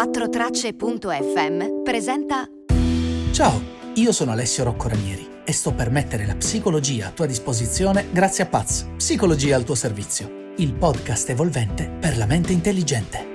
4tracce.fm presenta Ciao, io sono Alessio Rocco Ranieri e sto per mettere la psicologia a tua disposizione grazie a Paz, Psicologia al tuo servizio, il podcast evolvente per la mente intelligente.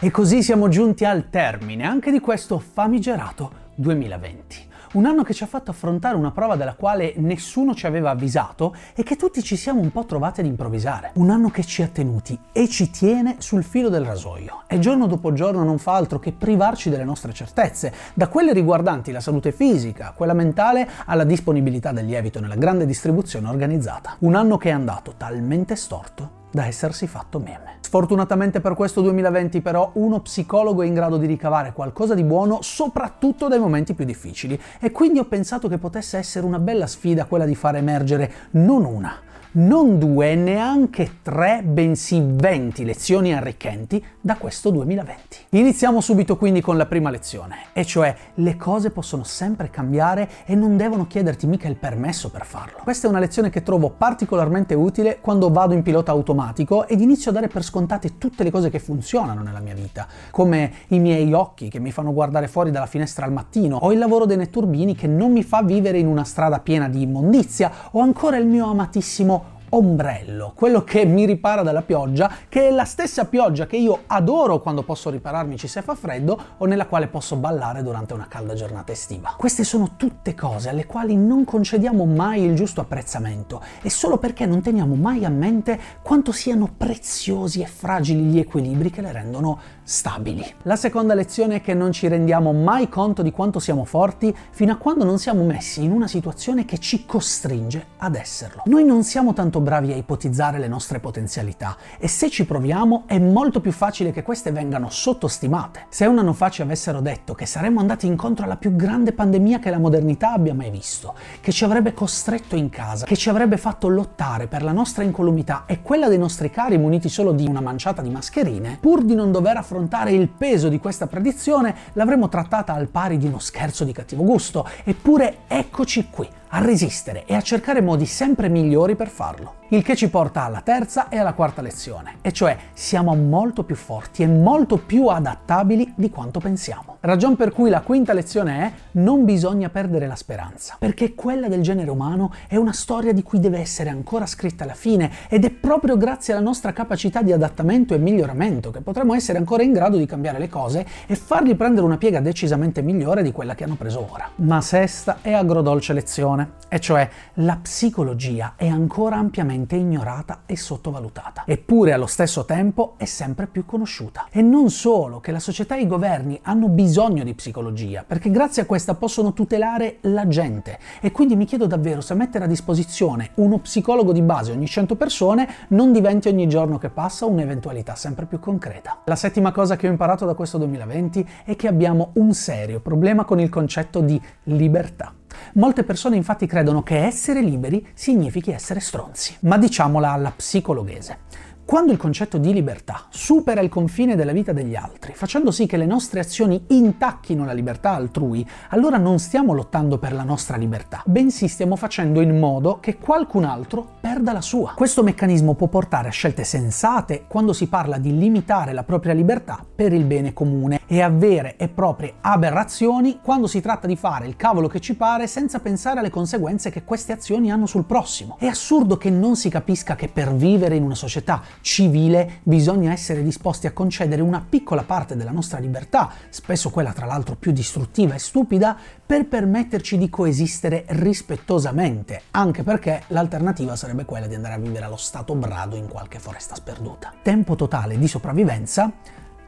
E così siamo giunti al termine anche di questo famigerato 2020. Un anno che ci ha fatto affrontare una prova della quale nessuno ci aveva avvisato e che tutti ci siamo un po' trovati ad improvvisare. Un anno che ci ha tenuti e ci tiene sul filo del rasoio e giorno dopo giorno non fa altro che privarci delle nostre certezze, da quelle riguardanti la salute fisica, quella mentale, alla disponibilità del lievito nella grande distribuzione organizzata. Un anno che è andato talmente storto da essersi fatto meme. Sfortunatamente per questo 2020 però uno psicologo è in grado di ricavare qualcosa di buono soprattutto dai momenti più difficili e quindi ho pensato che potesse essere una bella sfida quella di far emergere non una, non due, neanche tre, bensì 20 lezioni arricchenti da questo 2020. Iniziamo subito quindi con la prima lezione, e cioè le cose possono sempre cambiare e non devono chiederti mica il permesso per farlo. Questa è una lezione che trovo particolarmente utile quando vado in pilota automatico ed inizio a dare per scontate tutte le cose che funzionano nella mia vita, come i miei occhi che mi fanno guardare fuori dalla finestra al mattino, o il lavoro dei netturbini che non mi fa vivere in una strada piena di immondizia, o ancora il mio amatissimo ombrello, quello che mi ripara dalla pioggia, che è la stessa pioggia che io adoro quando posso ripararmici se fa freddo o nella quale posso ballare durante una calda giornata estiva. Queste sono tutte cose alle quali non concediamo mai il giusto apprezzamento e solo perché non teniamo mai a mente quanto siano preziosi e fragili gli equilibri che le rendono stabili. La seconda lezione è che non ci rendiamo mai conto di quanto siamo forti fino a quando non siamo messi in una situazione che ci costringe ad esserlo. Noi non siamo tanto bravi a ipotizzare le nostre potenzialità e se ci proviamo è molto più facile che queste vengano sottostimate. Se un anno fa ci avessero detto che saremmo andati incontro alla più grande pandemia che la modernità abbia mai visto, che ci avrebbe costretto in casa, che ci avrebbe fatto lottare per la nostra incolumità e quella dei nostri cari muniti solo di una manciata di mascherine, pur di non dover affrontare il peso di questa predizione l'avremmo trattata al pari di uno scherzo di cattivo gusto, eppure eccoci qui a resistere e a cercare modi sempre migliori per farlo. Il che ci porta alla terza e alla quarta lezione, e cioè siamo molto più forti e molto più adattabili di quanto pensiamo. Ragion per cui la quinta lezione è non bisogna perdere la speranza, perché quella del genere umano è una storia di cui deve essere ancora scritta la fine ed è proprio grazie alla nostra capacità di adattamento e miglioramento che potremo essere ancora in grado di cambiare le cose e fargli prendere una piega decisamente migliore di quella che hanno preso ora. Ma sesta e agrodolce lezione e cioè la psicologia è ancora ampiamente ignorata e sottovalutata, eppure allo stesso tempo è sempre più conosciuta. E non solo, che la società e i governi hanno bisogno di psicologia, perché grazie a questa possono tutelare la gente. E quindi mi chiedo davvero se mettere a disposizione uno psicologo di base ogni 100 persone non diventi ogni giorno che passa un'eventualità sempre più concreta. La settima cosa che ho imparato da questo 2020 è che abbiamo un serio problema con il concetto di libertà. Molte persone infatti credono che essere liberi significhi essere stronzi, ma diciamola alla psicologhese. Quando il concetto di libertà supera il confine della vita degli altri, facendo sì che le nostre azioni intacchino la libertà altrui, allora non stiamo lottando per la nostra libertà, bensì stiamo facendo in modo che qualcun altro perda la sua. Questo meccanismo può portare a scelte sensate quando si parla di limitare la propria libertà per il bene comune e a vere e proprie aberrazioni quando si tratta di fare il cavolo che ci pare senza pensare alle conseguenze che queste azioni hanno sul prossimo. È assurdo che non si capisca che per vivere in una società civile bisogna essere disposti a concedere una piccola parte della nostra libertà, spesso quella tra l'altro più distruttiva e stupida, per permetterci di coesistere rispettosamente, anche perché l'alternativa sarebbe quella di andare a vivere allo stato brado in qualche foresta sperduta. Tempo totale di sopravvivenza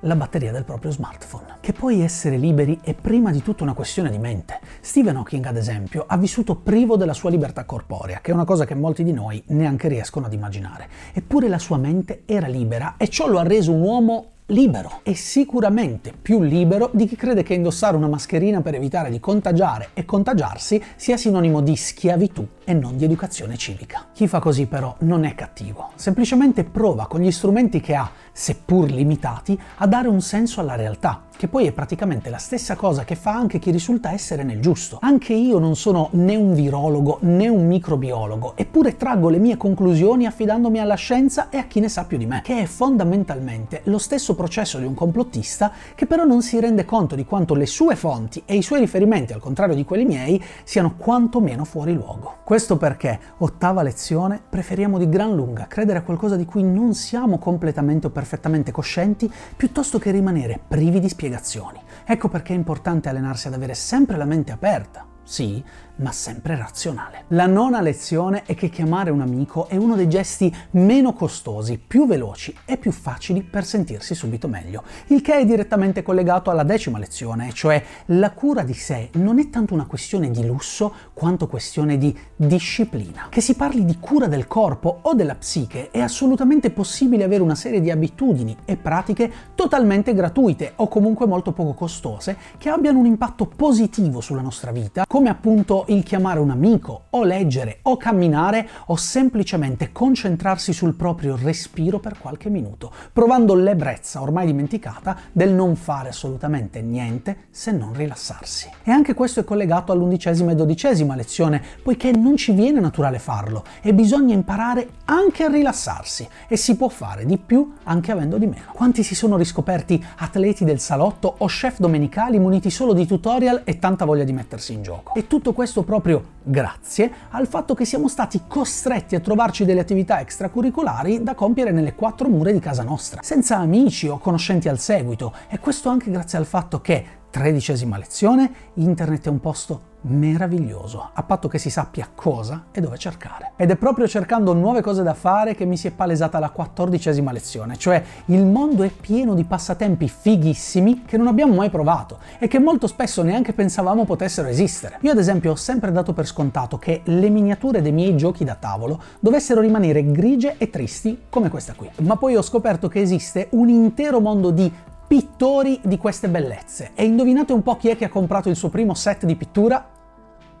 la batteria del proprio smartphone. Che poi essere liberi è prima di tutto una questione di mente. Stephen Hawking, ad esempio, ha vissuto privo della sua libertà corporea, che è una cosa che molti di noi neanche riescono ad immaginare. Eppure la sua mente era libera e ciò lo ha reso un uomo libero. E sicuramente più libero di chi crede che indossare una mascherina per evitare di contagiare e contagiarsi sia sinonimo di schiavitù e non di educazione civica. Chi fa così però non è cattivo, semplicemente prova con gli strumenti che ha, seppur limitati, a dare un senso alla realtà che poi è praticamente la stessa cosa che fa anche chi risulta essere nel giusto. Anche io non sono né un virologo né un microbiologo, eppure traggo le mie conclusioni affidandomi alla scienza e a chi ne sa più di me, che è fondamentalmente lo stesso processo di un complottista che però non si rende conto di quanto le sue fonti e i suoi riferimenti, al contrario di quelli miei, siano quantomeno fuori luogo. Questo perché, ottava lezione, preferiamo di gran lunga credere a qualcosa di cui non siamo completamente o perfettamente coscienti, piuttosto che rimanere privi di spiegazioni spiegazioni. Ecco perché è importante allenarsi ad avere sempre la mente aperta, sì, ma sempre razionale. La nona lezione è che chiamare un amico è uno dei gesti meno costosi, più veloci e più facili per sentirsi subito meglio, il che è direttamente collegato alla decima lezione, cioè la cura di sé non è tanto una questione di lusso quanto questione di disciplina. Che si parli di cura del corpo o della psiche è assolutamente possibile avere una serie di abitudini e pratiche totalmente gratuite o comunque molto poco costose che abbiano un impatto positivo sulla nostra vita, come appunto il chiamare un amico, o leggere, o camminare, o semplicemente concentrarsi sul proprio respiro per qualche minuto, provando l'ebbrezza ormai dimenticata del non fare assolutamente niente se non rilassarsi. E anche questo è collegato all'undicesima e dodicesima lezione, poiché non ci viene naturale farlo e bisogna imparare anche a rilassarsi e si può fare di più anche avendo di meno. Quanti si sono riscoperti atleti del salotto o chef domenicali muniti solo di tutorial e tanta voglia di mettersi in gioco? E tutto questo proprio grazie al fatto che siamo stati costretti a trovarci delle attività extracurricolari da compiere nelle quattro mura di casa nostra, senza amici o conoscenti al seguito, e questo anche grazie al fatto che, tredicesima lezione, internet è un posto meraviglioso, a patto che si sappia cosa e dove cercare. Ed è proprio cercando nuove cose da fare che mi si è palesata la quattordicesima lezione, cioè il mondo è pieno di passatempi fighissimi che non abbiamo mai provato e che molto spesso neanche pensavamo potessero esistere. Io ad esempio ho sempre dato per scontato che le miniature dei miei giochi da tavolo dovessero rimanere grigie e tristi come questa qui, ma poi ho scoperto che esiste un intero mondo di pittori di queste bellezze. E indovinate un po' chi è che ha comprato il suo primo set di pittura?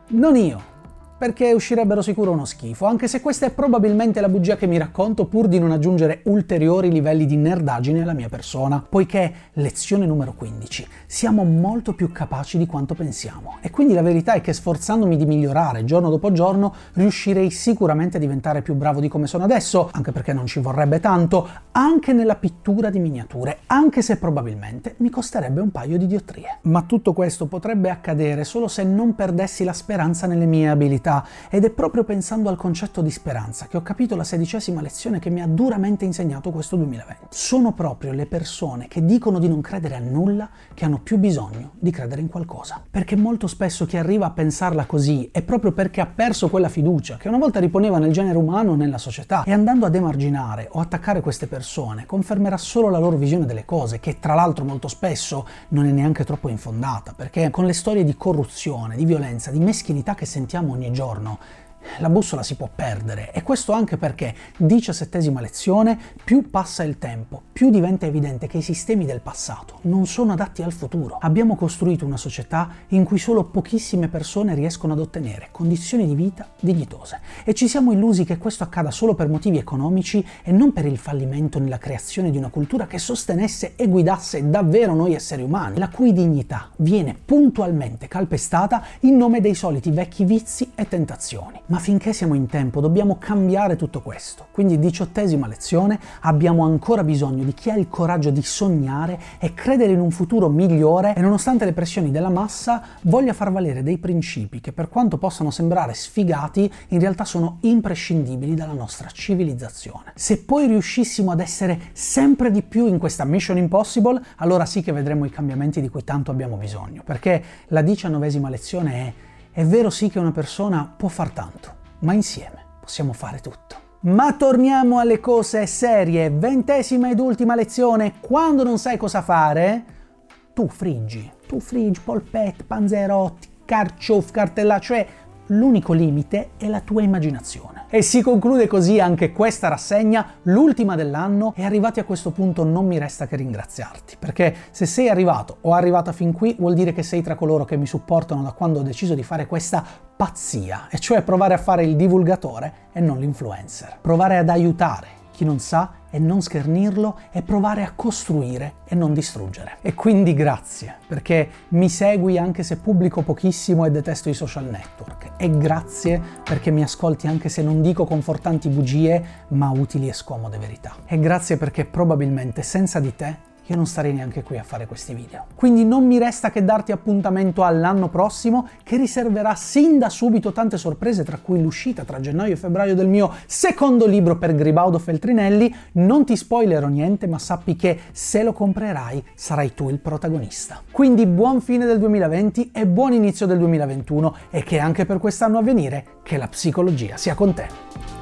Non io, perché uscirebbero sicuro uno schifo, anche se questa è probabilmente la bugia che mi racconto pur di non aggiungere ulteriori livelli di nerdaggine alla mia persona, poiché, lezione numero 15, siamo molto più capaci di quanto pensiamo. E quindi la verità è che sforzandomi di migliorare giorno dopo giorno, riuscirei sicuramente a diventare più bravo di come sono adesso, anche perché non ci vorrebbe tanto, anche nella pittura di miniature, anche se probabilmente mi costerebbe un paio di diottrie. Ma tutto questo potrebbe accadere solo se non perdessi la speranza nelle mie abilità verità ed è proprio pensando al concetto di speranza che ho capito la sedicesima lezione che mi ha duramente insegnato questo 2020. Sono proprio le persone che dicono di non credere a nulla che hanno più bisogno di credere in qualcosa. Perché molto spesso chi arriva a pensarla così è proprio perché ha perso quella fiducia che una volta riponeva nel genere umano o nella società e andando ad emarginare o attaccare queste persone confermerà solo la loro visione delle cose che tra l'altro molto spesso non è neanche troppo infondata perché con le storie di corruzione, di violenza, di meschinità che sentiamo ogni giorno giorno la bussola si può perdere e questo anche perché, diciassettesima lezione, più passa il tempo, più diventa evidente che i sistemi del passato non sono adatti al futuro. Abbiamo costruito una società in cui solo pochissime persone riescono ad ottenere condizioni di vita dignitose e ci siamo illusi che questo accada solo per motivi economici e non per il fallimento nella creazione di una cultura che sostenesse e guidasse davvero noi esseri umani, la cui dignità viene puntualmente calpestata in nome dei soliti vecchi vizi e tentazioni. Ma finché siamo in tempo dobbiamo cambiare tutto questo. Quindi diciottesima lezione, abbiamo ancora bisogno di chi ha il coraggio di sognare e credere in un futuro migliore e nonostante le pressioni della massa voglia far valere dei principi che per quanto possano sembrare sfigati in realtà sono imprescindibili dalla nostra civilizzazione. Se poi riuscissimo ad essere sempre di più in questa Mission Impossible, allora sì che vedremo i cambiamenti di cui tanto abbiamo bisogno, perché la diciannovesima lezione è è vero sì che una persona può far tanto, ma insieme possiamo fare tutto. Ma torniamo alle cose serie. Ventesima ed ultima lezione. Quando non sai cosa fare, tu friggi. Tu friggi polpette, panzerotti, carciof, cartellà, cioè l'unico limite è la tua immaginazione. E si conclude così anche questa rassegna, l'ultima dell'anno, e arrivati a questo punto non mi resta che ringraziarti, perché se sei arrivato o arrivata fin qui vuol dire che sei tra coloro che mi supportano da quando ho deciso di fare questa pazzia, e cioè provare a fare il divulgatore e non l'influencer. Provare ad aiutare chi non sa e non schernirlo e provare a costruire e non distruggere. E quindi grazie, perché mi segui anche se pubblico pochissimo e detesto i social network. E grazie perché mi ascolti anche se non dico confortanti bugie, ma utili e scomode verità. E grazie perché probabilmente senza di te io non starei neanche qui a fare questi video. Quindi non mi resta che darti appuntamento all'anno prossimo che riserverà sin da subito tante sorprese tra cui l'uscita tra gennaio e febbraio del mio secondo libro per Gribaudo Feltrinelli. Non ti spoilerò niente ma sappi che se lo comprerai sarai tu il protagonista. Quindi buon fine del 2020 e buon inizio del 2021 e che anche per quest'anno a venire che la psicologia sia con te.